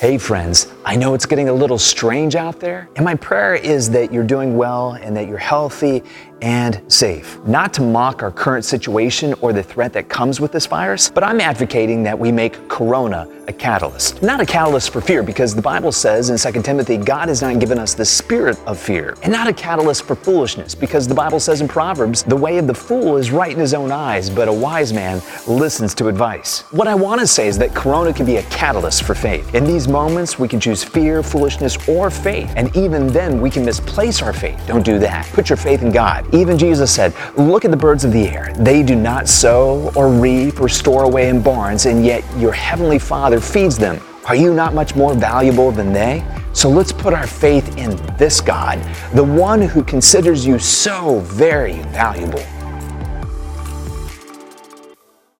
Hey, friends, I know it's getting a little strange out there, and my prayer is that you're doing well and that you're healthy and safe. Not to mock our current situation or the threat that comes with this virus, but I'm advocating that we make Corona a catalyst. Not a catalyst for fear, because the Bible says in 2 Timothy, God has not given us the spirit of fear. And not a catalyst for foolishness, because the Bible says in Proverbs, the way of the fool is right in his own eyes, but a wise man listens to advice. What I want to say is that Corona can be a catalyst for faith. In these moments, we can choose fear, foolishness, or faith. And even then, we can misplace our faith. Don't do that. Put your faith in God. Even Jesus said, Look at the birds of the air. They do not sow or reap or store away in barns, and yet your heavenly Father feeds them. Are you not much more valuable than they? So let's put our faith in this God, the one who considers you so very valuable.